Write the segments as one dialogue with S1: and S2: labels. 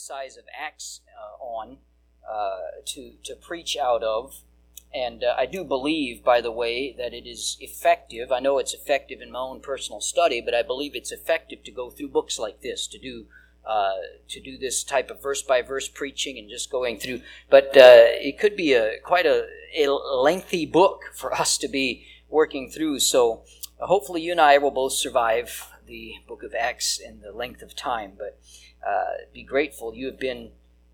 S1: size of Acts uh, on uh, to, to preach out of. And uh, I do believe, by the way, that it is effective. I know it's effective in my own personal study, but I believe it's effective to go through books like this, to do uh, to do this type of verse by verse preaching and just going through. But uh, it could be a quite a, a, lengthy book for us to be working through. So hopefully, you and I will both survive the book of Acts in the length of time. But uh, be grateful you have been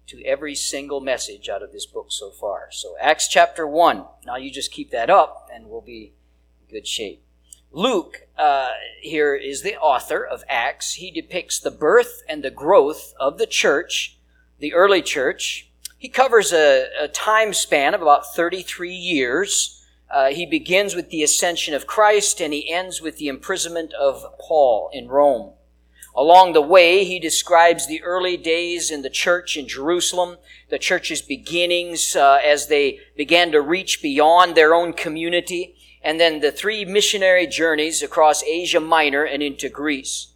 S1: to every single message out of this book so far. So, Acts chapter 1. Now, you just keep that up and we'll be in good shape. Luke, uh, here is the author of Acts. He depicts the birth and the growth of the church, the early church. He covers a, a time span of about 33 years. Uh, he begins with the ascension of Christ and he ends with the imprisonment of Paul in Rome. Along the way, he describes the early days in the church in Jerusalem, the church's beginnings uh, as they began to reach beyond their own community, and then the three missionary journeys across Asia Minor and into Greece.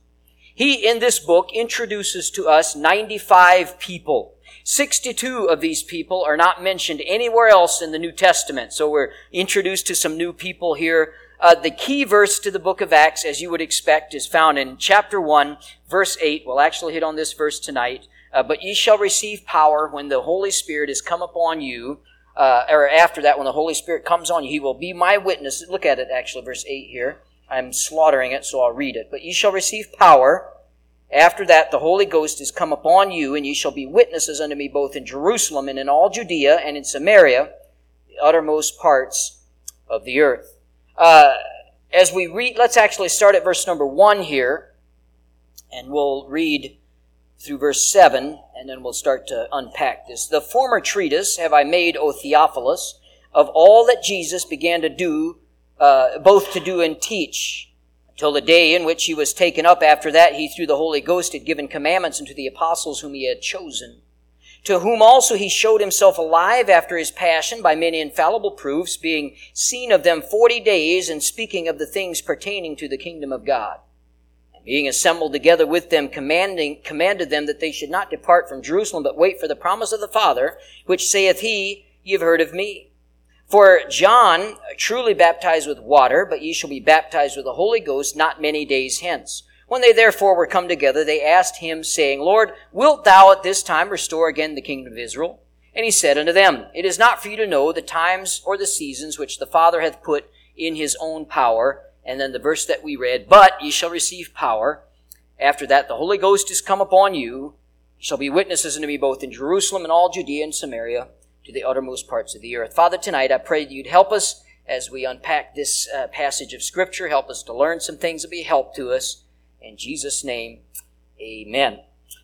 S1: He, in this book, introduces to us 95 people. 62 of these people are not mentioned anywhere else in the New Testament. So we're introduced to some new people here uh, the key verse to the book of Acts, as you would expect, is found in chapter 1, verse 8. We'll actually hit on this verse tonight. Uh, but ye shall receive power when the Holy Spirit is come upon you, uh, or after that, when the Holy Spirit comes on you, he will be my witness. Look at it, actually, verse 8 here. I'm slaughtering it, so I'll read it. But ye shall receive power. After that, the Holy Ghost is come upon you, and ye shall be witnesses unto me both in Jerusalem and in all Judea and in Samaria, the uttermost parts of the earth. Uh, as we read, let's actually start at verse number one here, and we'll read through verse 7, and then we'll start to unpack this. The former treatise have I made, O Theophilus, of all that Jesus began to do, uh, both to do and teach, until the day in which he was taken up. After that, he, through the Holy Ghost, had given commandments unto the apostles whom he had chosen to whom also he showed himself alive after his passion by many infallible proofs, being seen of them forty days, and speaking of the things pertaining to the kingdom of God. And being assembled together with them, commanding, commanded them that they should not depart from Jerusalem, but wait for the promise of the Father, which saith he, Ye have heard of me. For John truly baptized with water, but ye shall be baptized with the Holy Ghost not many days hence. When they therefore were come together, they asked him, saying, Lord, wilt thou at this time restore again the kingdom of Israel? And he said unto them, It is not for you to know the times or the seasons which the Father hath put in his own power. And then the verse that we read, But ye shall receive power. After that, the Holy Ghost is come upon you. You shall be witnesses unto me both in Jerusalem and all Judea and Samaria to the uttermost parts of the earth. Father, tonight I pray that you'd help us as we unpack this uh, passage of Scripture. Help us to learn some things that be help to us. In Jesus' name, amen.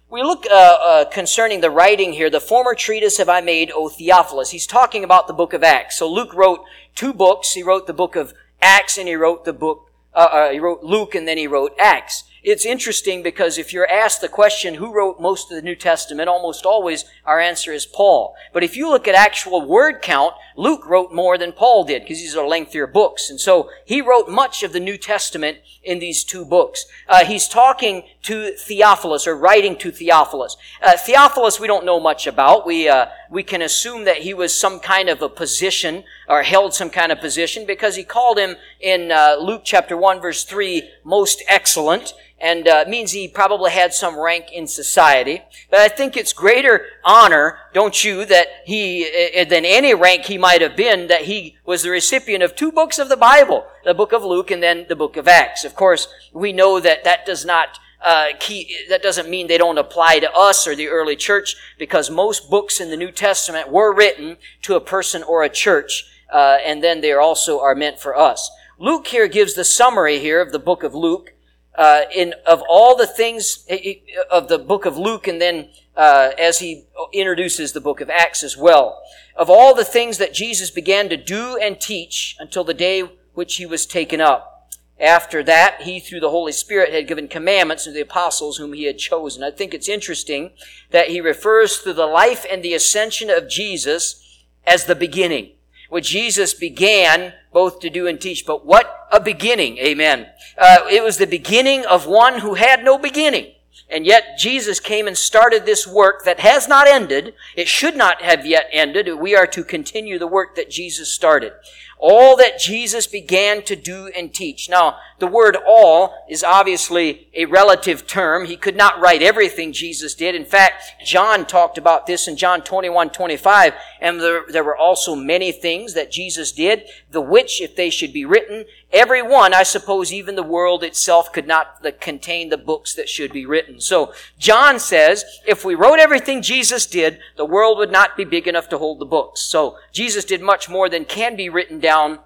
S1: We look uh, uh, concerning the writing here. The former treatise have I made, O Theophilus. He's talking about the book of Acts. So Luke wrote two books. He wrote the book of Acts and he wrote the book, uh, uh he wrote Luke and then he wrote Acts it's interesting because if you're asked the question, who wrote most of the New Testament, almost always our answer is Paul. But if you look at actual word count, Luke wrote more than Paul did because these are lengthier books. And so he wrote much of the New Testament in these two books. Uh, he's talking to Theophilus or writing to Theophilus. Uh, Theophilus we don't know much about. We, uh, we can assume that he was some kind of a position or held some kind of position because he called him in uh, Luke chapter 1 verse 3 most excellent and uh, means he probably had some rank in society. But I think it's greater honor, don't you, that he, uh, than any rank he might have been, that he was the recipient of two books of the Bible, the book of Luke and then the book of Acts. Of course, we know that that does not uh, key, that doesn't mean they don't apply to us or the early church, because most books in the New Testament were written to a person or a church, uh, and then they also are meant for us. Luke here gives the summary here of the book of Luke uh, in of all the things eh, eh, of the book of Luke, and then uh, as he introduces the book of Acts as well, of all the things that Jesus began to do and teach until the day which he was taken up. After that, he, through the Holy Spirit, had given commandments to the apostles whom he had chosen. I think it's interesting that he refers to the life and the ascension of Jesus as the beginning. What Jesus began both to do and teach. But what a beginning, amen. Uh, it was the beginning of one who had no beginning. And yet Jesus came and started this work that has not ended. It should not have yet ended. We are to continue the work that Jesus started all that Jesus began to do and teach. Now, the word all is obviously a relative term. He could not write everything Jesus did. In fact, John talked about this in John 21, 25, and there, there were also many things that Jesus did, the which, if they should be written, every one, I suppose even the world itself could not contain the books that should be written. So, John says, if we wrote everything Jesus did, the world would not be big enough to hold the books. So, Jesus did much more than can be written down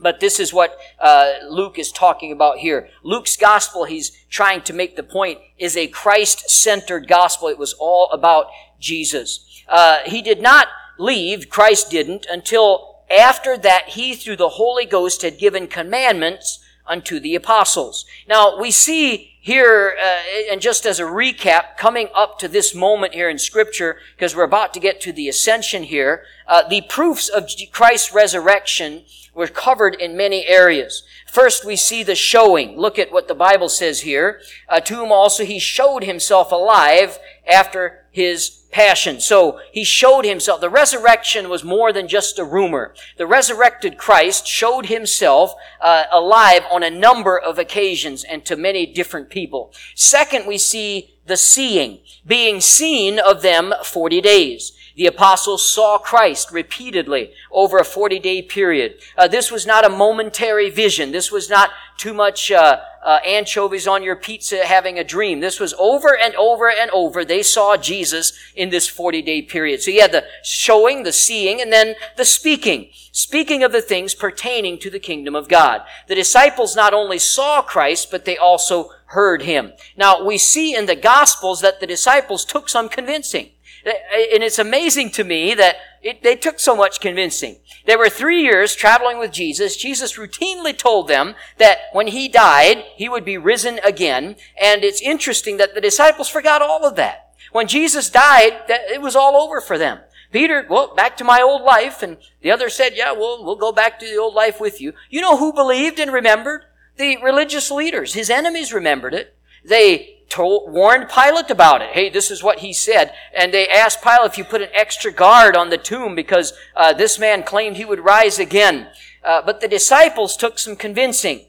S1: but this is what uh, Luke is talking about here. Luke's gospel, he's trying to make the point, is a Christ-centered gospel. It was all about Jesus. Uh, he did not leave, Christ didn't, until after that he, through the Holy Ghost, had given commandments unto the apostles. Now, we see here, uh, and just as a recap, coming up to this moment here in Scripture, because we're about to get to the ascension here, uh, the proofs of Christ's resurrection were covered in many areas. First, we see the showing. Look at what the Bible says here. Uh, to whom also he showed himself alive after his passion. So he showed himself. The resurrection was more than just a rumor. The resurrected Christ showed himself uh, alive on a number of occasions and to many different people. Second, we see the seeing, being seen of them 40 days. The apostles saw Christ repeatedly over a 40 day period. Uh, this was not a momentary vision. This was not too much uh, uh, anchovies on your pizza having a dream. This was over and over and over. They saw Jesus in this 40 day period. So you had the showing, the seeing, and then the speaking. Speaking of the things pertaining to the kingdom of God. The disciples not only saw Christ, but they also heard him. Now we see in the Gospels that the disciples took some convincing. And it's amazing to me that it, they took so much convincing. They were three years traveling with Jesus. Jesus routinely told them that when he died, he would be risen again. And it's interesting that the disciples forgot all of that. When Jesus died, it was all over for them. Peter, well, back to my old life. And the other said, yeah, well, we'll go back to the old life with you. You know who believed and remembered? The religious leaders. His enemies remembered it. They told, warned Pilate about it. Hey, this is what he said. And they asked Pilate if you put an extra guard on the tomb because uh, this man claimed he would rise again. Uh, but the disciples took some convincing.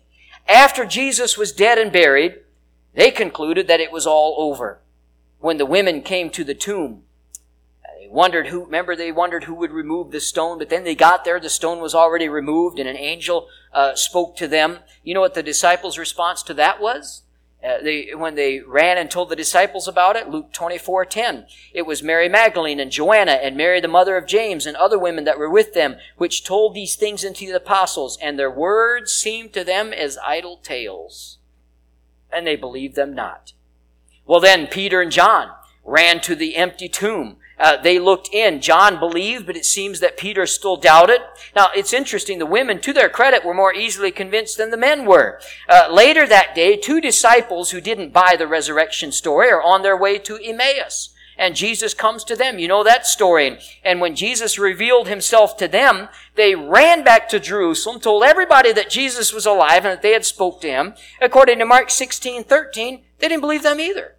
S1: After Jesus was dead and buried, they concluded that it was all over. When the women came to the tomb, they wondered who, remember they wondered who would remove the stone, but then they got there, the stone was already removed, and an angel uh, spoke to them. You know what the disciples' response to that was? Uh, they, when they ran and told the disciples about it, Luke 24, 10, it was Mary Magdalene and Joanna and Mary the mother of James and other women that were with them, which told these things unto the apostles, and their words seemed to them as idle tales. And they believed them not. Well then, Peter and John ran to the empty tomb uh, they looked in. John believed, but it seems that Peter still doubted. Now, it's interesting. The women, to their credit, were more easily convinced than the men were. Uh, later that day, two disciples who didn't buy the resurrection story are on their way to Emmaus. And Jesus comes to them. You know that story. And when Jesus revealed himself to them, they ran back to Jerusalem, told everybody that Jesus was alive and that they had spoke to him. According to Mark 16, 13, they didn't believe them either.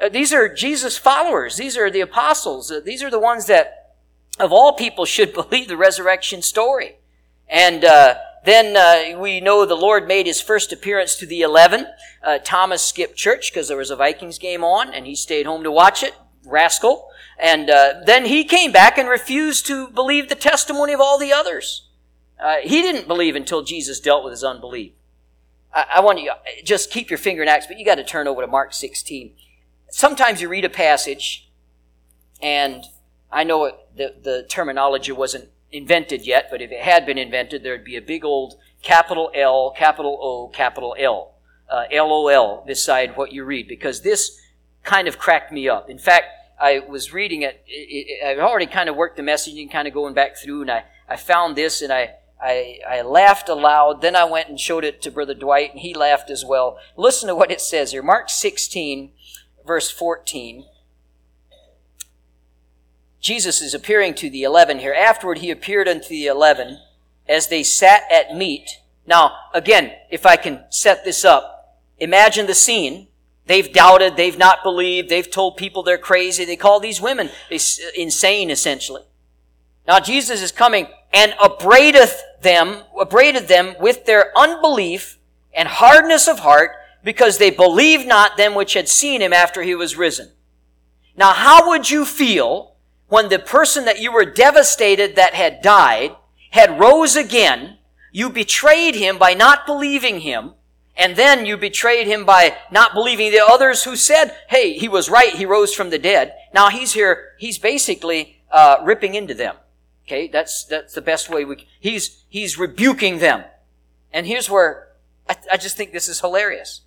S1: Uh, these are Jesus' followers. These are the apostles. Uh, these are the ones that, of all people, should believe the resurrection story. And uh, then uh, we know the Lord made his first appearance to the eleven. Uh, Thomas skipped church because there was a Vikings game on, and he stayed home to watch it. Rascal. And then he came back and refused to believe the testimony of all the others. he didn't believe until Jesus dealt with his unbelief. I, I want you just keep your finger in Acts, but you got to turn over to Mark 16 sometimes you read a passage, and I know it, the, the terminology wasn't invented yet, but if it had been invented, there'd be a big old capital L, capital O, capital L, uh, LOL beside what you read, because this kind of cracked me up. In fact, I was reading it, it, it I've already kind of worked the messaging, kind of going back through, and I, I found this, and I, I, I laughed aloud. Then I went and showed it to Brother Dwight, and he laughed as well. Listen to what it says here. Mark 16, verse 14. Jesus is appearing to the eleven here. Afterward, he appeared unto the eleven as they sat at meat. Now, again, if I can set this up, imagine the scene. They've doubted, they've not believed, they've told people they're crazy. They call these women insane, essentially. Now Jesus is coming and upbraideth them, upbraided them with their unbelief and hardness of heart because they believed not them which had seen him after he was risen. Now how would you feel when the person that you were devastated that had died had rose again, you betrayed him by not believing him, and then you betrayed him by not believing the others who said, hey, he was right, he rose from the dead. Now he's here, he's basically uh, ripping into them. Okay, that's, that's the best way we, he's, he's rebuking them. And here's where I, I just think this is hilarious.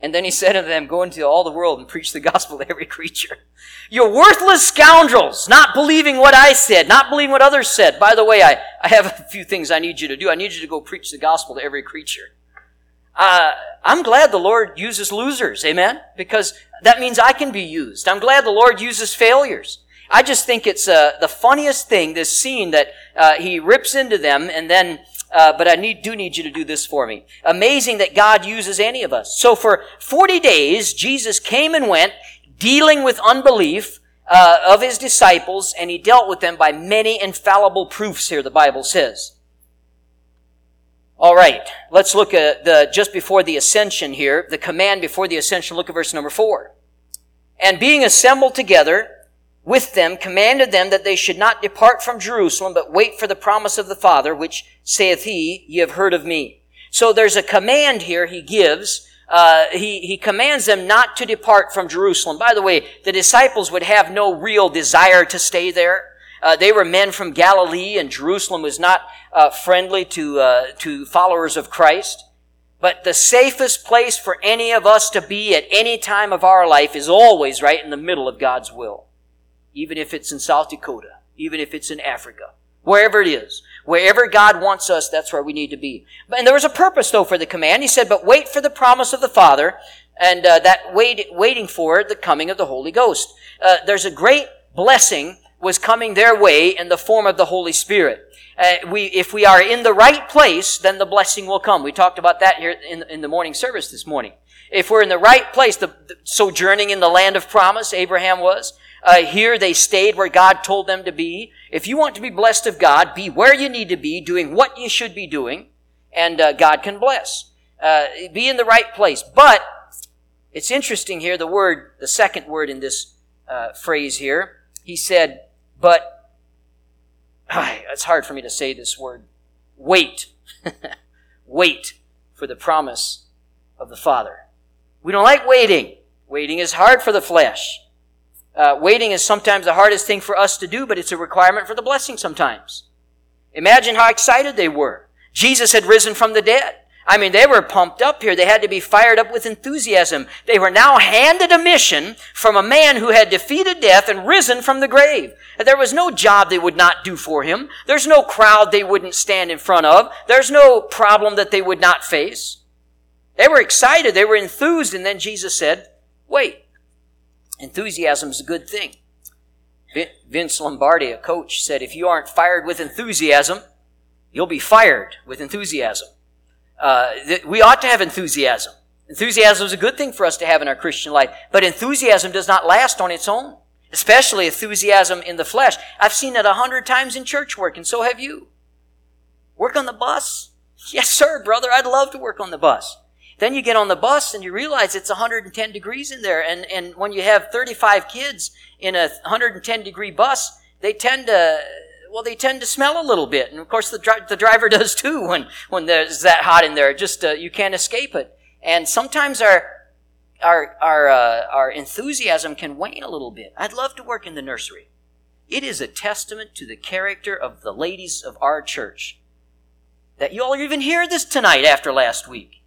S1: And then he said to them, Go into all the world and preach the gospel to every creature. You're worthless scoundrels, not believing what I said, not believing what others said. By the way, I, I have a few things I need you to do. I need you to go preach the gospel to every creature. Uh, I'm glad the Lord uses losers, amen? Because that means I can be used. I'm glad the Lord uses failures. I just think it's uh, the funniest thing, this scene that uh, he rips into them and then, uh, but I need, do need you to do this for me. Amazing that God uses any of us. So for 40 days, Jesus came and went dealing with unbelief uh, of his disciples and he dealt with them by many infallible proofs here, the Bible says. All right, let's look at the just before the ascension here, the command before the ascension. Look at verse number four. And being assembled together with them, commanded them that they should not depart from Jerusalem, but wait for the promise of the Father, which saith he, ye have heard of me. So there's a command here he gives. Uh, he, he commands them not to depart from Jerusalem. By the way, the disciples would have no real desire to stay there. Uh, they were men from Galilee, and Jerusalem was not uh, friendly to uh, to followers of Christ. But the safest place for any of us to be at any time of our life is always right in the middle of God's will, even if it's in South Dakota, even if it's in Africa, wherever it is. Wherever God wants us, that's where we need to be. And there was a purpose, though, for the command. He said, "But wait for the promise of the Father." And uh, that wait, waiting for the coming of the Holy Ghost. Uh, there's a great blessing was coming their way in the form of the Holy Spirit. Uh, we, if we are in the right place, then the blessing will come. We talked about that here in, in the morning service this morning. If we're in the right place, the, the sojourning in the land of promise, Abraham was, uh, here they stayed where God told them to be. If you want to be blessed of God, be where you need to be, doing what you should be doing, and uh, God can bless. Uh, be in the right place. But it's interesting here, the word, the second word in this uh, phrase here. He said, but it's hard for me to say this word. Wait. Wait for the promise of the Father. We don't like waiting. Waiting is hard for the flesh. Uh, waiting is sometimes the hardest thing for us to do, but it's a requirement for the blessing sometimes. Imagine how excited they were. Jesus had risen from the dead. I mean, they were pumped up here. They had to be fired up with enthusiasm. They were now handed a mission from a man who had defeated death and risen from the grave. There was no job they would not do for him. There's no crowd they wouldn't stand in front of. There's no problem that they would not face. They were excited. They were enthused. And then Jesus said, wait. Enthusiasm is a good thing. Vince Lombardi, a coach, said, if you aren't fired with enthusiasm, you'll be fired with enthusiasm. Uh, we ought to have enthusiasm. Enthusiasm is a good thing for us to have in our Christian life, but enthusiasm does not last on its own, especially enthusiasm in the flesh. I've seen it a hundred times in church work, and so have you. Work on the bus? Yes, sir, brother, I'd love to work on the bus. Then you get on the bus and you realize it's 110 degrees in there, and, and when you have 35 kids in a 110 degree bus, they tend to well, they tend to smell a little bit. And of course, the, dri- the driver does too when, when there's that hot in there. Just, uh, you can't escape it. And sometimes our, our, our, uh, our enthusiasm can wane a little bit. I'd love to work in the nursery. It is a testament to the character of the ladies of our church that you all even here this tonight after last week.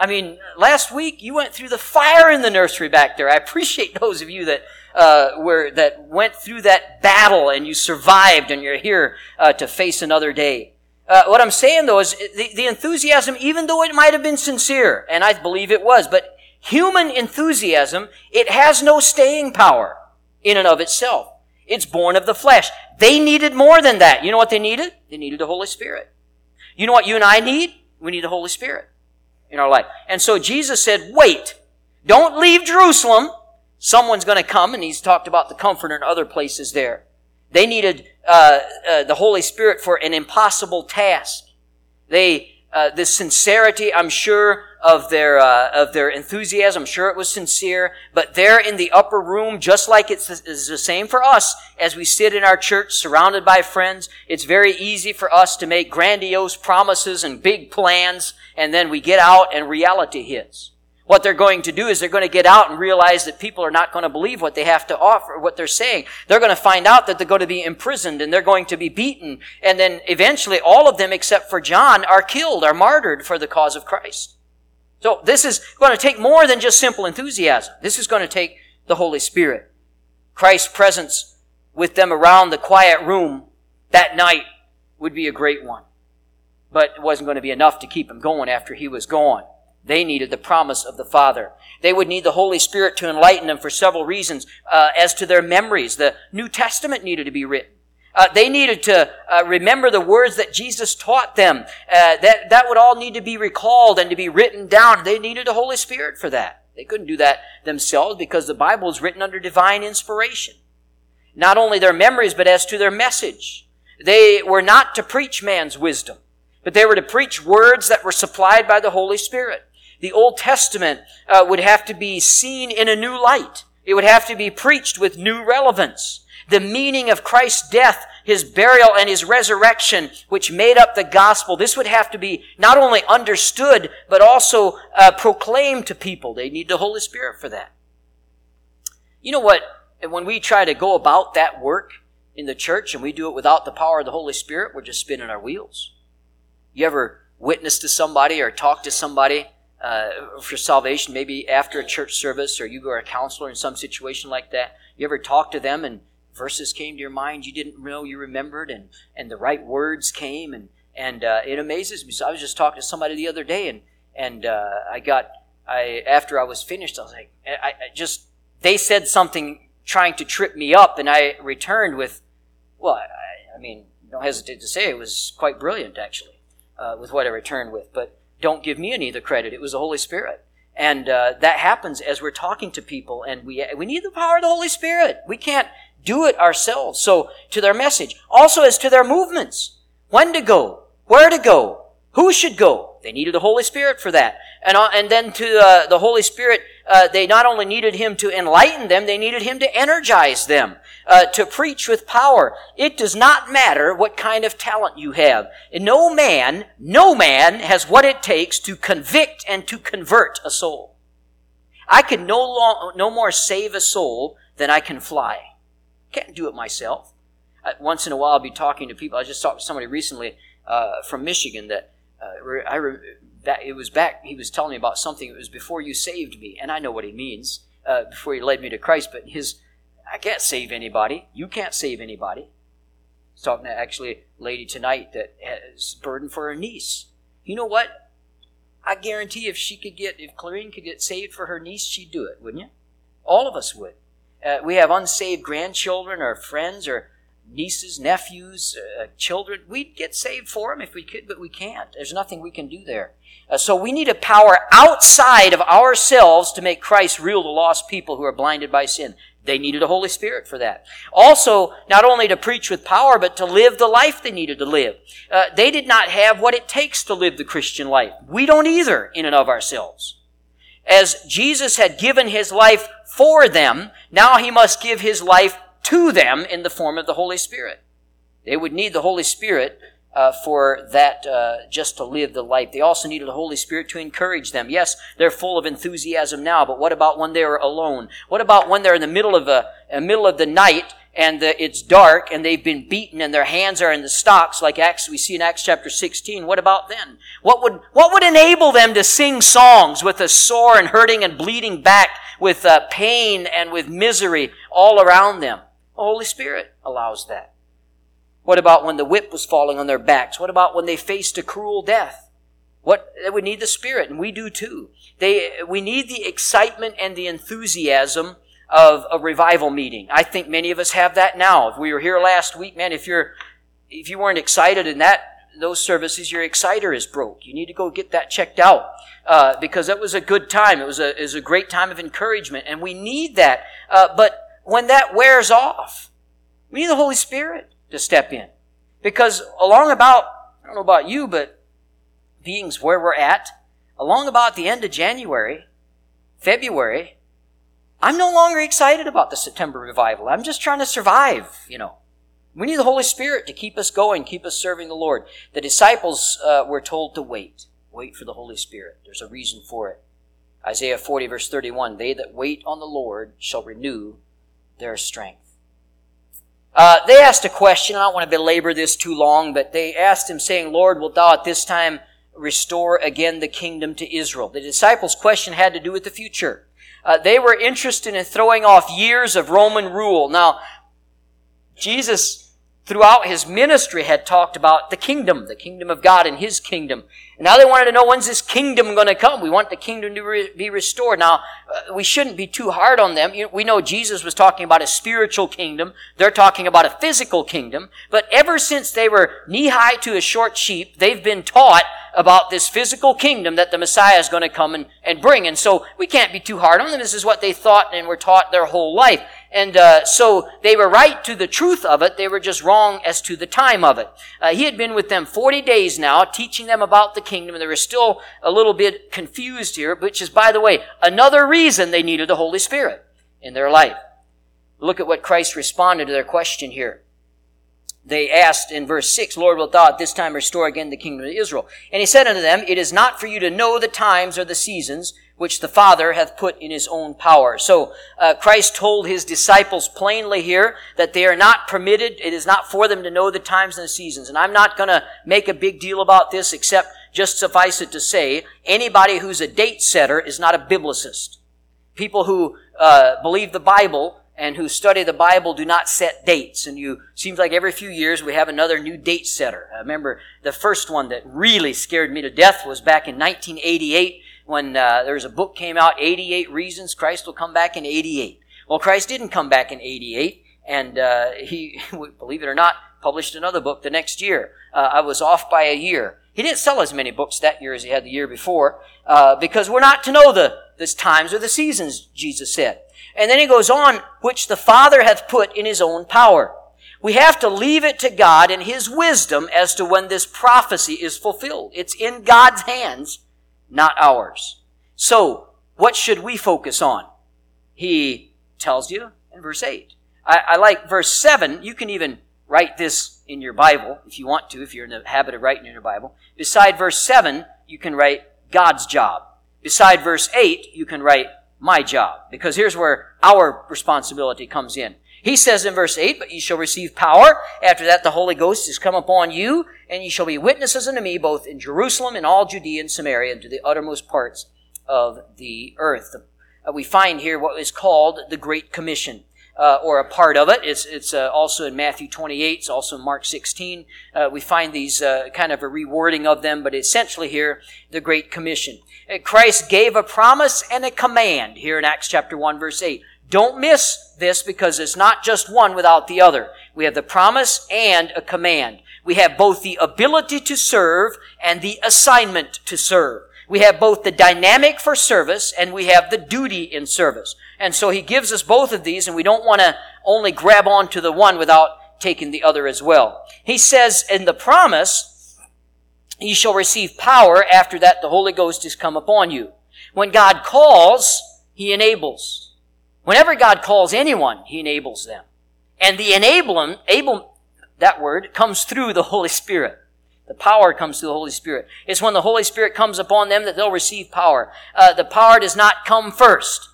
S1: I mean, last week you went through the fire in the nursery back there. I appreciate those of you that uh, were that went through that battle and you survived, and you're here uh, to face another day. Uh, what I'm saying though is the, the enthusiasm, even though it might have been sincere, and I believe it was, but human enthusiasm, it has no staying power in and of itself. It's born of the flesh. They needed more than that. You know what they needed? They needed the Holy Spirit. You know what you and I need? We need the Holy Spirit in our life. And so Jesus said, wait. Don't leave Jerusalem. Someone's going to come, and he's talked about the comforter in other places there. They needed uh, uh, the Holy Spirit for an impossible task. They, uh, the sincerity, I'm sure, of their uh, of their enthusiasm. I'm sure it was sincere, but there in the upper room, just like it's the, it's the same for us as we sit in our church, surrounded by friends. It's very easy for us to make grandiose promises and big plans, and then we get out and reality hits. What they're going to do is they're going to get out and realize that people are not going to believe what they have to offer, what they're saying. They're going to find out that they're going to be imprisoned and they're going to be beaten. And then eventually all of them except for John are killed, are martyred for the cause of Christ. So this is going to take more than just simple enthusiasm. This is going to take the Holy Spirit. Christ's presence with them around the quiet room that night would be a great one. But it wasn't going to be enough to keep him going after he was gone. They needed the promise of the Father. They would need the Holy Spirit to enlighten them for several reasons. Uh, as to their memories, the New Testament needed to be written. Uh, they needed to uh, remember the words that Jesus taught them. Uh, that, that would all need to be recalled and to be written down. They needed the Holy Spirit for that. They couldn't do that themselves because the Bible is written under divine inspiration. Not only their memories, but as to their message. They were not to preach man's wisdom, but they were to preach words that were supplied by the Holy Spirit the Old Testament uh, would have to be seen in a new light. It would have to be preached with new relevance. The meaning of Christ's death, His burial, and His resurrection, which made up the gospel, this would have to be not only understood, but also uh, proclaimed to people. They need the Holy Spirit for that. You know what? When we try to go about that work in the church and we do it without the power of the Holy Spirit, we're just spinning our wheels. You ever witness to somebody or talk to somebody uh, for salvation, maybe after a church service or you go to a counselor in some situation like that. You ever talk to them and verses came to your mind you didn't know you remembered and, and the right words came and, and uh, it amazes me. So I was just talking to somebody the other day and, and uh, I got, I after I was finished, I was like, I, I just, they said something trying to trip me up and I returned with, well, I, I mean, don't hesitate to say it was quite brilliant actually, uh, with what I returned with. But don't give me any of the credit. It was the Holy Spirit. And uh, that happens as we're talking to people, and we, we need the power of the Holy Spirit. We can't do it ourselves. So, to their message. Also, as to their movements. When to go, where to go, who should go. They needed the Holy Spirit for that. And, uh, and then to uh, the Holy Spirit, uh, they not only needed Him to enlighten them, they needed Him to energize them uh, to preach with power. It does not matter what kind of talent you have. No man, no man has what it takes to convict and to convert a soul. I can no, long, no more save a soul than I can fly. Can't do it myself. Once in a while, I'll be talking to people. I just talked to somebody recently uh, from Michigan that uh, I that it was back. He was telling me about something. It was before you saved me, and I know what he means. Uh, before he led me to Christ, but his I can't save anybody. You can't save anybody. I was talking to actually a lady tonight that has burden for her niece. You know what? I guarantee if she could get, if Clarine could get saved for her niece, she'd do it, wouldn't you? All of us would. Uh, we have unsaved grandchildren or friends or nieces, nephews, uh, children. We'd get saved for them if we could, but we can't. There's nothing we can do there. Uh, so we need a power outside of ourselves to make Christ real to lost people who are blinded by sin. They needed a Holy Spirit for that. Also, not only to preach with power, but to live the life they needed to live. Uh, they did not have what it takes to live the Christian life. We don't either, in and of ourselves. As Jesus had given his life for them, now he must give his life to them in the form of the Holy Spirit. They would need the Holy Spirit uh, for that uh, just to live the life. They also needed the Holy Spirit to encourage them. Yes, they're full of enthusiasm now, but what about when they're alone? What about when they're in the middle of the middle of the night and the, it's dark and they've been beaten and their hands are in the stocks like Acts we see in Acts chapter 16? What about then? What would what would enable them to sing songs with a sore and hurting and bleeding back with uh, pain and with misery all around them? The Holy Spirit allows that. What about when the whip was falling on their backs? What about when they faced a cruel death? What they would need the Spirit, and we do too. They we need the excitement and the enthusiasm of a revival meeting. I think many of us have that now. If we were here last week, man, if you're if you weren't excited in that those services, your exciter is broke. You need to go get that checked out uh, because that was a good time. It was a, it was a great time of encouragement, and we need that. Uh, but when that wears off, we need the Holy Spirit to step in because along about I don't know about you, but beings where we're at, along about the end of January, February, I'm no longer excited about the September revival. I'm just trying to survive, you know. We need the Holy Spirit to keep us going, keep us serving the Lord. The disciples uh, were told to wait. Wait for the Holy Spirit. There's a reason for it. Isaiah 40, verse 31 They that wait on the Lord shall renew their strength. Uh, they asked a question. I don't want to belabor this too long, but they asked him, saying, Lord, wilt thou at this time restore again the kingdom to Israel? The disciples' question had to do with the future. Uh, they were interested in throwing off years of Roman rule. Now, Jesus throughout his ministry had talked about the kingdom, the kingdom of God and his kingdom. And now they wanted to know when's this kingdom going to come? We want the kingdom to be restored. Now, uh, we shouldn't be too hard on them. We know Jesus was talking about a spiritual kingdom. They're talking about a physical kingdom. But ever since they were knee high to a short sheep, they've been taught about this physical kingdom that the Messiah is going to come and, and bring. And so we can't be too hard on them. This is what they thought and were taught their whole life. And uh, so they were right to the truth of it. They were just wrong as to the time of it. Uh, he had been with them 40 days now, teaching them about the kingdom, they were still a little bit confused here, which is, by the way, another reason they needed the Holy Spirit in their life. Look at what Christ responded to their question here. They asked in verse 6, Lord, wilt thou at this time restore again the kingdom of Israel? And he said unto them, It is not for you to know the times or the seasons which the Father hath put in his own power. So uh, Christ told his disciples plainly here that they are not permitted, it is not for them to know the times and the seasons. And I'm not going to make a big deal about this except just suffice it to say, anybody who's a date setter is not a biblicist. People who uh, believe the Bible and who study the Bible do not set dates. And you, seems like every few years we have another new date setter. I remember the first one that really scared me to death was back in 1988 when uh, there was a book came out, 88 Reasons Christ Will Come Back in 88. Well, Christ didn't come back in 88, and uh, he, believe it or not, published another book the next year. Uh, I was off by a year. He didn't sell as many books that year as he had the year before, uh, because we're not to know the, the times or the seasons, Jesus said. And then he goes on, which the Father hath put in his own power. We have to leave it to God and his wisdom as to when this prophecy is fulfilled. It's in God's hands, not ours. So, what should we focus on? He tells you in verse 8. I, I like verse 7. You can even write this in your Bible if you want to, if you're in the habit of writing in your Bible. Beside verse 7, you can write God's job. Beside verse 8, you can write my job. Because here's where our responsibility comes in. He says in verse 8, But ye shall receive power. After that, the Holy Ghost is come upon you, and ye shall be witnesses unto me both in Jerusalem and all Judea and Samaria and to the uttermost parts of the earth. Uh, we find here what is called the Great Commission. Uh, or a part of it. It's, it's uh, also in Matthew 28. It's also in Mark 16. Uh, we find these uh, kind of a rewording of them, but essentially here, the Great Commission. Uh, Christ gave a promise and a command here in Acts chapter 1 verse 8. Don't miss this because it's not just one without the other. We have the promise and a command. We have both the ability to serve and the assignment to serve. We have both the dynamic for service and we have the duty in service. And so he gives us both of these and we don't want to only grab onto the one without taking the other as well. He says in the promise, Ye shall receive power after that the Holy Ghost is come upon you. When God calls, He enables. Whenever God calls anyone, He enables them. And the enabling, able, that word, comes through the Holy Spirit. The power comes through the Holy Spirit. It's when the Holy Spirit comes upon them that they'll receive power. Uh, the power does not come first.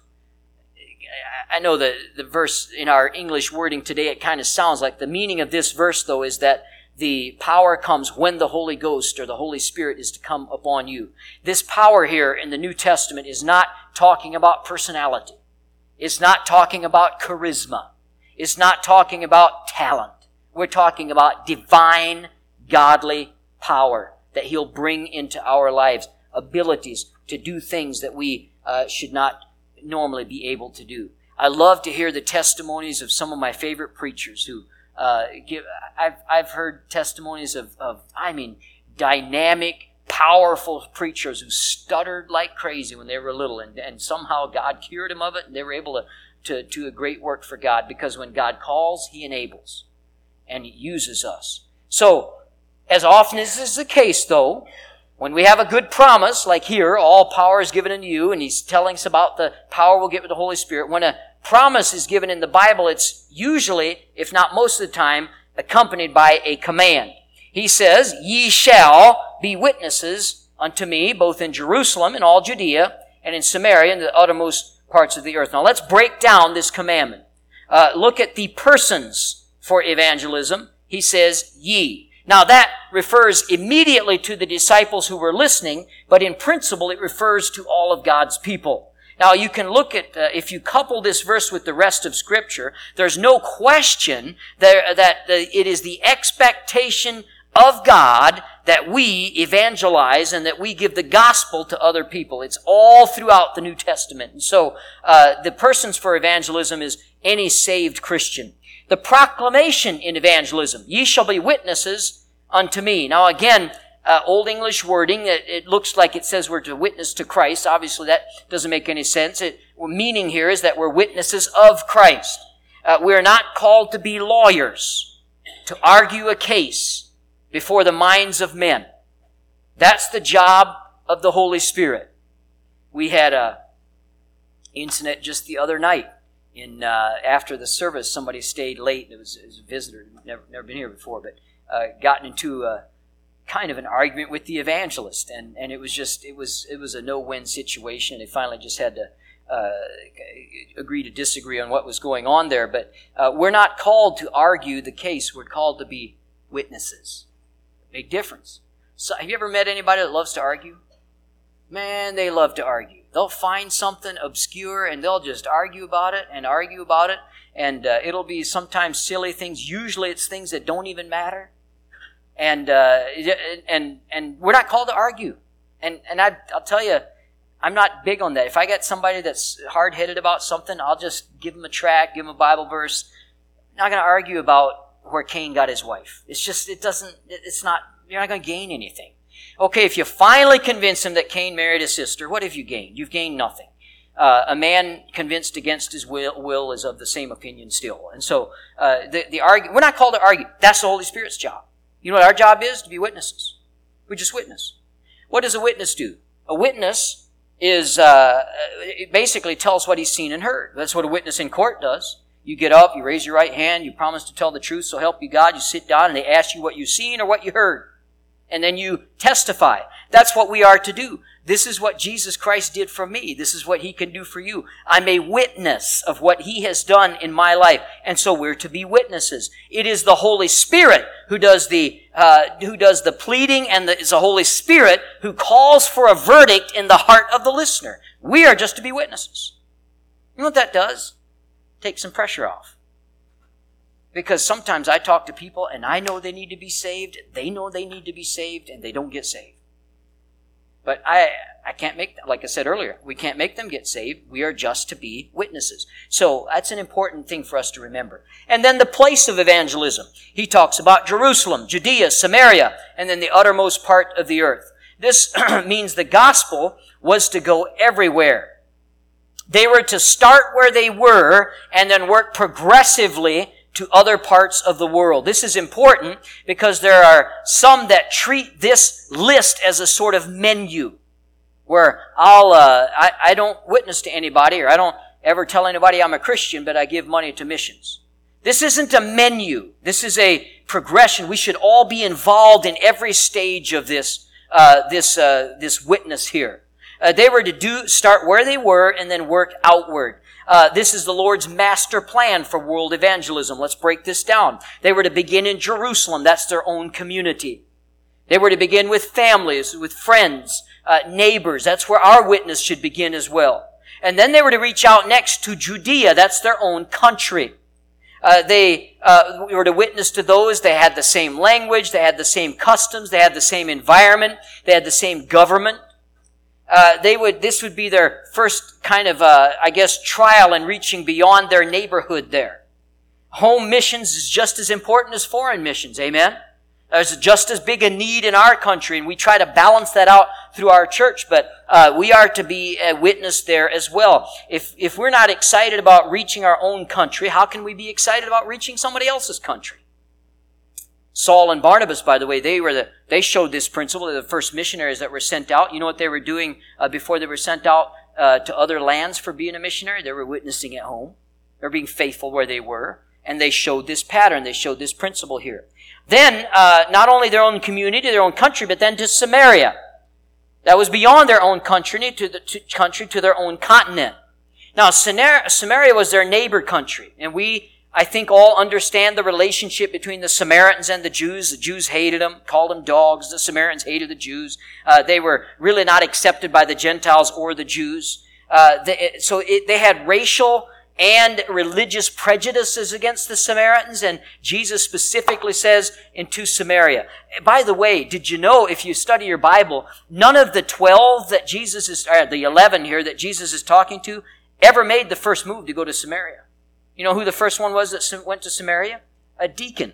S1: I know the, the verse in our English wording today, it kind of sounds like the meaning of this verse, though, is that the power comes when the Holy Ghost or the Holy Spirit is to come upon you. This power here in the New Testament is not talking about personality. It's not talking about charisma. It's not talking about talent. We're talking about divine, godly power that He'll bring into our lives, abilities to do things that we uh, should not normally be able to do. I love to hear the testimonies of some of my favorite preachers who uh, give, I've, I've heard testimonies of, of, I mean, dynamic, powerful preachers who stuttered like crazy when they were little, and, and somehow God cured them of it, and they were able to, to do a great work for God because when God calls, He enables and He uses us. So, as often as is the case, though, when we have a good promise, like here, all power is given unto you, and he's telling us about the power we'll get with the Holy Spirit. When a promise is given in the Bible, it's usually, if not most of the time, accompanied by a command. He says, Ye shall be witnesses unto me, both in Jerusalem and all Judea, and in Samaria, and the uttermost parts of the earth. Now let's break down this commandment. Uh, look at the persons for evangelism. He says, ye. Now that refers immediately to the disciples who were listening, but in principle it refers to all of God's people. Now you can look at, uh, if you couple this verse with the rest of scripture, there's no question that, that it is the expectation of God that we evangelize and that we give the gospel to other people. It's all throughout the New Testament. And so, uh, the persons for evangelism is any saved Christian. The proclamation in evangelism, ye shall be witnesses unto me. Now again, uh, Old English wording, it, it, looks like it says we're to witness to Christ. Obviously that doesn't make any sense. It, meaning here is that we're witnesses of Christ. Uh, we're not called to be lawyers, to argue a case before the minds of men. That's the job of the Holy Spirit. We had a incident just the other night in uh, after the service, somebody stayed late. It was, it was a visitor, never never been here before, but uh, gotten into a kind of an argument with the evangelist, and and it was just it was it was a no win situation. They finally just had to. Uh, agree to disagree on what was going on there, but uh, we're not called to argue the case. We're called to be witnesses. Big difference. So, have you ever met anybody that loves to argue? Man, they love to argue. They'll find something obscure and they'll just argue about it and argue about it. And uh, it'll be sometimes silly things. Usually it's things that don't even matter. And, uh, and, and we're not called to argue. And, and I, I'll tell you, I'm not big on that. If I get somebody that's hard headed about something, I'll just give them a track, give them a Bible verse. I'm not going to argue about where Cain got his wife. It's just, it doesn't, it's not, you're not going to gain anything. Okay, if you finally convince him that Cain married his sister, what have you gained? You've gained nothing. Uh, a man convinced against his will, will, is of the same opinion still. And so, uh, the, the argue, we're not called to argue. That's the Holy Spirit's job. You know what our job is? To be witnesses. We just witness. What does a witness do? A witness is, uh, basically tells what he's seen and heard. That's what a witness in court does. You get up, you raise your right hand, you promise to tell the truth, so help you God. You sit down and they ask you what you've seen or what you heard and then you testify. That's what we are to do. This is what Jesus Christ did for me. This is what He can do for you. I'm a witness of what He has done in my life. And so we're to be witnesses. It is the Holy Spirit who does the, uh, who does the pleading and the, it's the Holy Spirit who calls for a verdict in the heart of the listener. We are just to be witnesses. You know what that does? Take some pressure off. Because sometimes I talk to people and I know they need to be saved, they know they need to be saved, and they don't get saved. But I, I can't make, like I said earlier, we can't make them get saved. We are just to be witnesses. So that's an important thing for us to remember. And then the place of evangelism. He talks about Jerusalem, Judea, Samaria, and then the uttermost part of the earth. This means the gospel was to go everywhere. They were to start where they were and then work progressively to other parts of the world. This is important because there are some that treat this list as a sort of menu where I'll, uh, I, I don't witness to anybody or I don't ever tell anybody I'm a Christian, but I give money to missions. This isn't a menu. This is a progression. We should all be involved in every stage of this, uh, this, uh, this witness here. Uh, they were to do, start where they were and then work outward. Uh, this is the Lord's master plan for world evangelism. Let's break this down. They were to begin in Jerusalem. That's their own community. They were to begin with families, with friends, uh, neighbors. That's where our witness should begin as well. And then they were to reach out next to Judea. That's their own country. Uh, they uh, were to witness to those. They had the same language. They had the same customs. They had the same environment. They had the same government uh, they would this would be their first kind of uh, I guess trial in reaching beyond their neighborhood there. Home missions is just as important as foreign missions. Amen. There's just as big a need in our country, and we try to balance that out through our church, but uh, we are to be a witness there as well. If, if we're not excited about reaching our own country, how can we be excited about reaching somebody else's country? Saul and Barnabas, by the way, they were the, they showed this principle. They're the first missionaries that were sent out. You know what they were doing uh, before they were sent out uh, to other lands for being a missionary? They were witnessing at home. They were being faithful where they were. And they showed this pattern. They showed this principle here. Then, uh, not only their own community, their own country, but then to Samaria. That was beyond their own country to the to country to their own continent. Now, Samaria was their neighbor country, and we, I think, all understand the relationship between the Samaritans and the Jews. The Jews hated them, called them dogs. The Samaritans hated the Jews. Uh, they were really not accepted by the Gentiles or the Jews. Uh, they, so it, they had racial and religious prejudices against the Samaritans. And Jesus specifically says into Samaria. By the way, did you know if you study your Bible, none of the 12 that Jesus is, or the 11 here that Jesus is talking to ever made the first move to go to Samaria. You know who the first one was that went to Samaria? A deacon.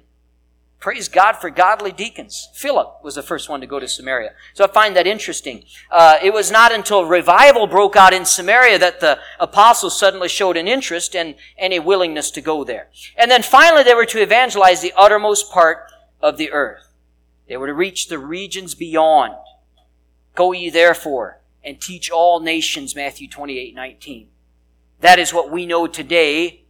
S1: Praise God for godly deacons. Philip was the first one to go to Samaria. So I find that interesting. Uh, it was not until revival broke out in Samaria that the apostles suddenly showed an interest and, and a willingness to go there. And then finally they were to evangelize the uttermost part of the earth. They were to reach the regions beyond. Go ye therefore and teach all nations, Matthew 28, 19. That is what we know today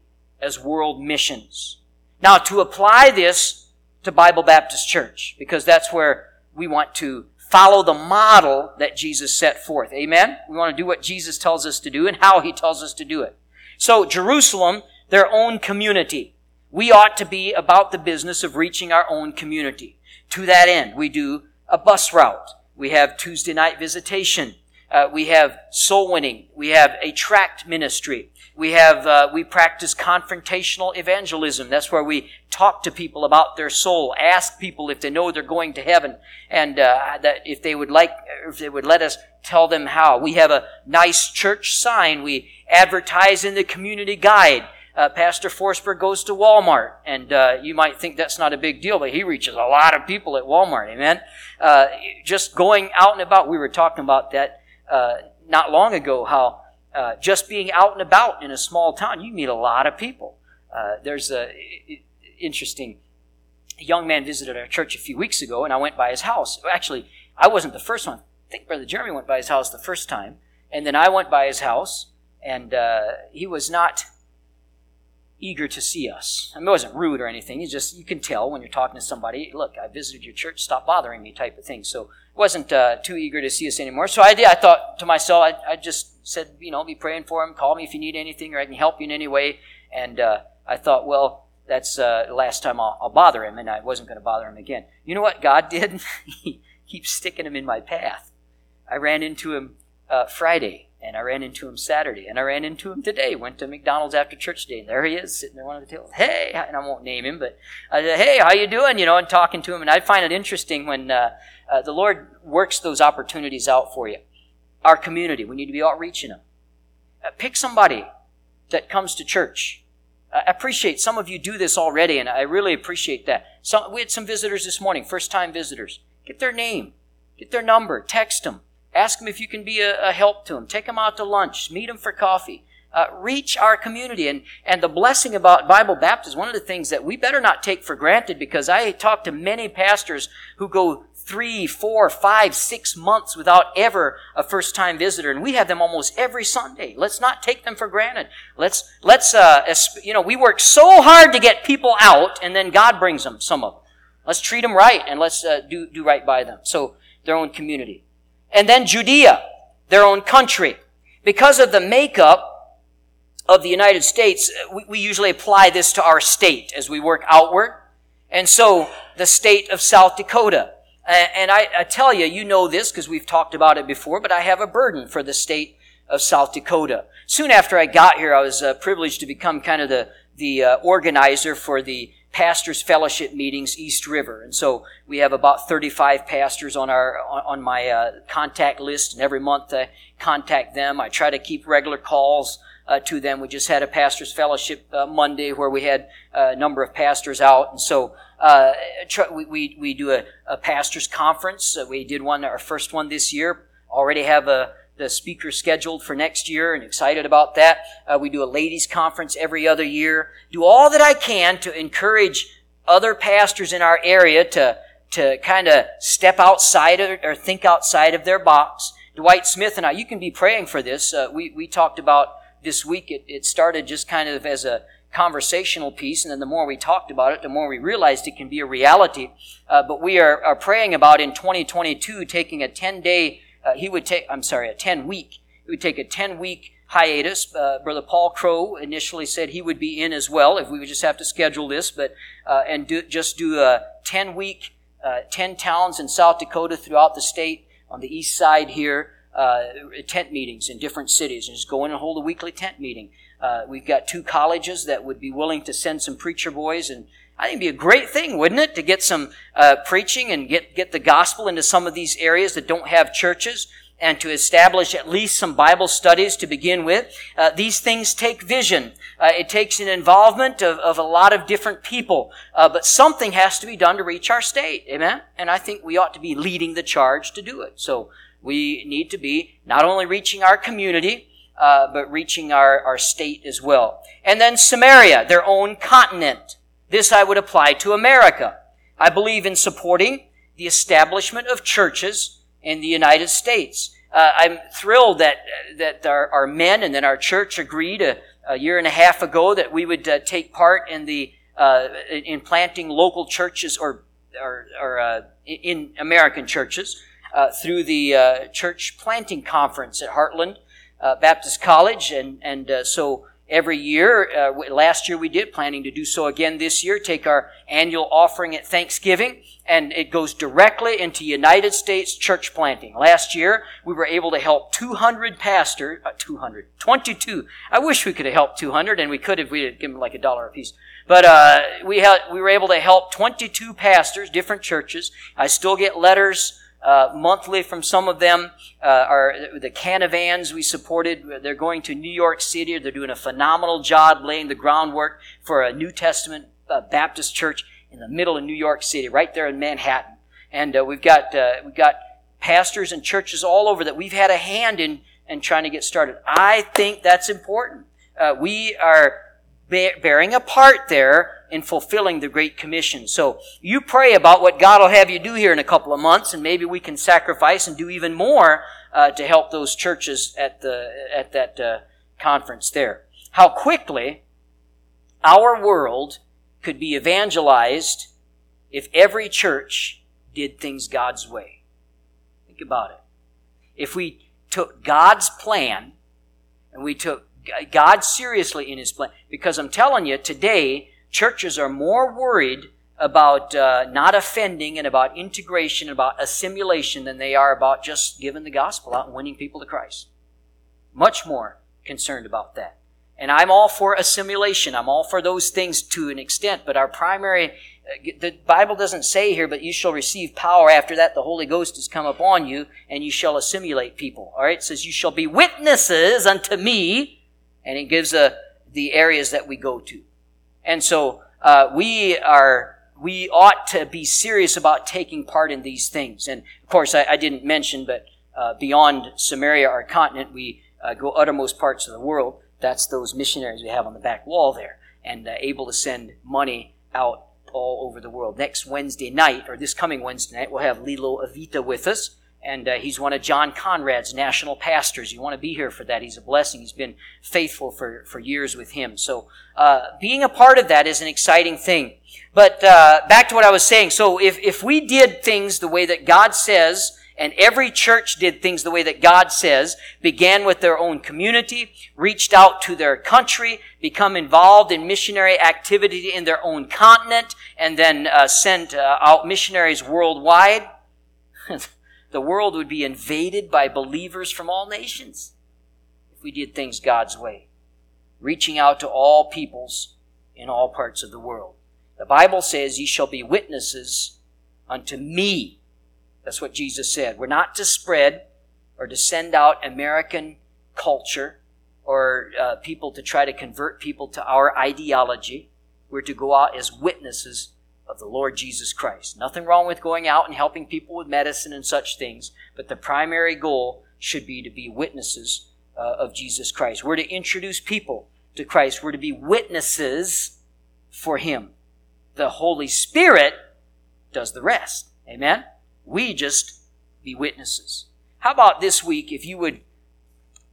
S1: as world missions. Now to apply this to Bible Baptist Church because that's where we want to follow the model that Jesus set forth. Amen? We want to do what Jesus tells us to do and how he tells us to do it. So Jerusalem, their own community. We ought to be about the business of reaching our own community. To that end, we do a bus route. We have Tuesday night visitation. Uh, we have soul winning. We have a tract ministry. We have, uh, we practice confrontational evangelism. That's where we talk to people about their soul, ask people if they know they're going to heaven, and uh, that if they would like, if they would let us tell them how. We have a nice church sign. We advertise in the community guide. Uh, Pastor Forsberg goes to Walmart, and uh, you might think that's not a big deal, but he reaches a lot of people at Walmart. Amen. Uh, just going out and about. We were talking about that uh, not long ago. How uh, just being out and about in a small town, you meet a lot of people. Uh, there's a interesting young man visited our church a few weeks ago, and I went by his house. Actually, I wasn't the first one. I think Brother Jeremy went by his house the first time, and then I went by his house, and uh, he was not eager to see us. I mean, it wasn't rude or anything. It's just you can tell when you're talking to somebody. Look, I visited your church. Stop bothering me, type of thing. So wasn't uh, too eager to see us anymore. So I did. I thought to myself, I, I, just said, you know, be praying for him. Call me if you need anything, or I can help you in any way. And uh, I thought, well, that's uh, the last time I'll, I'll, bother him, and I wasn't going to bother him again. You know what God did? he keeps sticking him in my path. I ran into him uh, Friday and I ran into him Saturday, and I ran into him today. Went to McDonald's after church day, and there he is, sitting there one of the tables. Hey, and I won't name him, but I said, "Hey, how you doing?" You know, and talking to him. And I find it interesting when uh, uh, the Lord works those opportunities out for you. Our community, we need to be outreaching them. Uh, pick somebody that comes to church. I appreciate some of you do this already, and I really appreciate that. Some, we had some visitors this morning, first time visitors. Get their name, get their number, text them Ask them if you can be a, a help to them. Take them out to lunch. Meet them for coffee. Uh, reach our community. And, and the blessing about Bible Baptist, one of the things that we better not take for granted because I talk to many pastors who go three, four, five, six months without ever a first time visitor. And we have them almost every Sunday. Let's not take them for granted. Let's, let's, uh, you know, we work so hard to get people out and then God brings them, some of them. Let's treat them right and let's uh, do, do right by them. So, their own community and then Judea, their own country. Because of the makeup of the United States, we, we usually apply this to our state as we work outward. And so the state of South Dakota. And I, I tell you, you know this because we've talked about it before, but I have a burden for the state of South Dakota. Soon after I got here, I was uh, privileged to become kind of the, the uh, organizer for the pastors fellowship meetings east river and so we have about 35 pastors on our on, my uh, contact list and every month i contact them i try to keep regular calls uh, to them. We just had a pastor's fellowship uh, Monday where we had a number of pastors out. And so uh, we, we, we, do a, a pastor's conference. Uh, we did one, our first one this year. Already have a, the speaker scheduled for next year and excited about that. Uh, we do a ladies' conference every other year. Do all that I can to encourage other pastors in our area to, to kind of step outside of, or think outside of their box. Dwight Smith and I, you can be praying for this. Uh, we, we talked about this week, it, it started just kind of as a conversational piece, and then the more we talked about it, the more we realized it can be a reality. Uh, but we are, are praying about in 2022 taking a 10 day, uh, he would take, I'm sorry, a 10 week. He would take a 10 week hiatus. Uh, Brother Paul Crow initially said he would be in as well if we would just have to schedule this, but uh, and do, just do a 10 week, uh, 10 towns in South Dakota throughout the state on the east side here uh, tent meetings in different cities and just go in and hold a weekly tent meeting. Uh, we've got two colleges that would be willing to send some preacher boys, and I think it'd be a great thing, wouldn't it, to get some uh, preaching and get get the gospel into some of these areas that don't have churches, and to establish at least some Bible studies to begin with. Uh, these things take vision. Uh, it takes an involvement of, of a lot of different people, uh, but something has to be done to reach our state. Amen. And I think we ought to be leading the charge to do it. So we need to be not only reaching our community, uh, but reaching our, our state as well. And then Samaria, their own continent. This I would apply to America. I believe in supporting the establishment of churches in the United States. Uh, I'm thrilled that that our, our, men and then our church agreed a, a, year and a half ago that we would uh, take part in the uh, in planting local churches or or, or uh, in American churches uh, through the uh, church planting conference at Heartland uh, Baptist College, and and uh, so every year, uh, last year we did, planning to do so again this year. Take our annual offering at Thanksgiving, and it goes directly into United States church planting. Last year we were able to help 200 pastors, uh, 200, 22. I wish we could have helped 200, and we could if we had given like a dollar a piece. But uh, we had we were able to help 22 pastors, different churches. I still get letters uh, monthly from some of them. Uh, are the Canavans we supported. They're going to New York City. They're doing a phenomenal job laying the groundwork for a New Testament uh, Baptist church in the middle of New York City, right there in Manhattan. And uh, we've got uh, we've got pastors and churches all over that we've had a hand in in trying to get started. I think that's important. We are bearing a part there in fulfilling the Great Commission. So you pray about what God will have you do here in a couple of months, and maybe we can sacrifice and do even more uh, to help those churches at the at that uh, conference there. How quickly our world could be evangelized if every church did things God's way. Think about it. If we took God's plan and we took God seriously in His plan, because I'm telling you, today churches are more worried about uh, not offending and about integration and about assimilation than they are about just giving the gospel out and winning people to Christ. Much more concerned about that. And I'm all for assimilation. I'm all for those things to an extent, but our primary, uh, the Bible doesn't say here, but you shall receive power after that the Holy Ghost has come upon you and you shall assimilate people. All right. It says you shall be witnesses unto me. And it gives uh, the areas that we go to. And so uh, we are we ought to be serious about taking part in these things. And of course, I, I didn't mention, but uh, beyond Samaria, our continent, we uh, go uttermost parts of the world. That's those missionaries we have on the back wall there, and uh, able to send money out all over the world. Next Wednesday night, or this coming Wednesday night, we'll have Lilo Avita with us and uh, he's one of John Conrad's national pastors. You want to be here for that. He's a blessing. He's been faithful for, for years with him. So uh, being a part of that is an exciting thing. But uh, back to what I was saying. So if, if we did things the way that God says, and every church did things the way that God says, began with their own community, reached out to their country, become involved in missionary activity in their own continent, and then uh, sent uh, out missionaries worldwide, the world would be invaded by believers from all nations if we did things God's way, reaching out to all peoples in all parts of the world. The Bible says, Ye shall be witnesses unto me. That's what Jesus said. We're not to spread or to send out American culture or uh, people to try to convert people to our ideology. We're to go out as witnesses of the Lord Jesus Christ. Nothing wrong with going out and helping people with medicine and such things, but the primary goal should be to be witnesses uh, of Jesus Christ. We're to introduce people to Christ. We're to be witnesses for Him. The Holy Spirit does the rest. Amen? We just be witnesses. How about this week if you would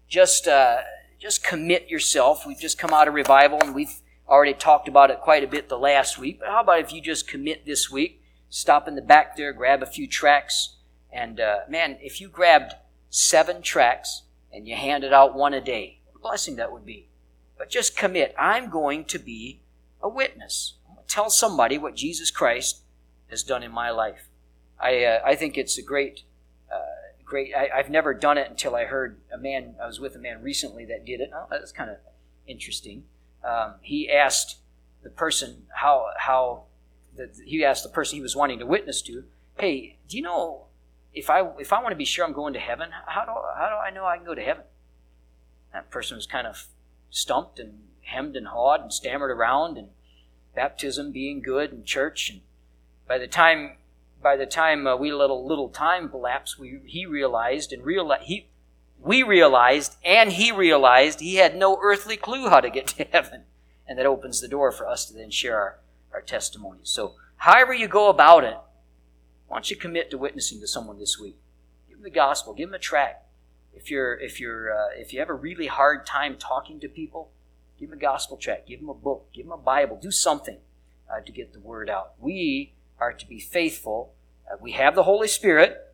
S1: just uh, just commit yourself? We've just come out of revival and we've already talked about it quite a bit the last week. But how about if you just commit this week? Stop in the back there, grab a few tracts, and uh, man, if you grabbed seven tracts and you handed out one a day, what a blessing that would be. But just commit. I'm going to be a witness. tell somebody what Jesus Christ has done in my life. I, uh, I think it's a great, uh, great. I, have never done it until I heard a man. I was with a man recently that did it. Oh, that's kind of interesting. Um, he asked the person how how the, he asked the person he was wanting to witness to, "Hey, do you know if I if I want to be sure I'm going to heaven, how do how do I know I can go to heaven?" That person was kind of stumped and hemmed and hawed and stammered around and baptism being good and church and by the time by the time uh, we let a little time elapse, we he realized and realized he we realized and he realized he had no earthly clue how to get to heaven, and that opens the door for us to then share our our testimonies. So, however you go about it, why don't you commit to witnessing to someone this week? Give them the gospel. Give them a tract. If you're if you're uh, if you have a really hard time talking to people, give them a gospel tract. Give them a book. Give them a Bible. Do something uh, to get the word out. We are to be faithful. Uh, we have the Holy Spirit.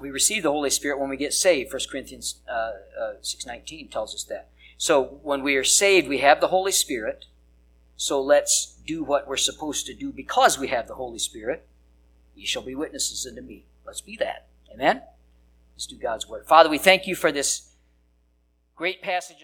S1: We receive the Holy Spirit when we get saved. 1 Corinthians uh, uh, 6.19 tells us that. So when we are saved, we have the Holy Spirit. So let's do what we're supposed to do because we have the Holy Spirit. Ye shall be witnesses unto me. Let's be that. Amen? Let's do God's word. Father, we thank you for this great passage.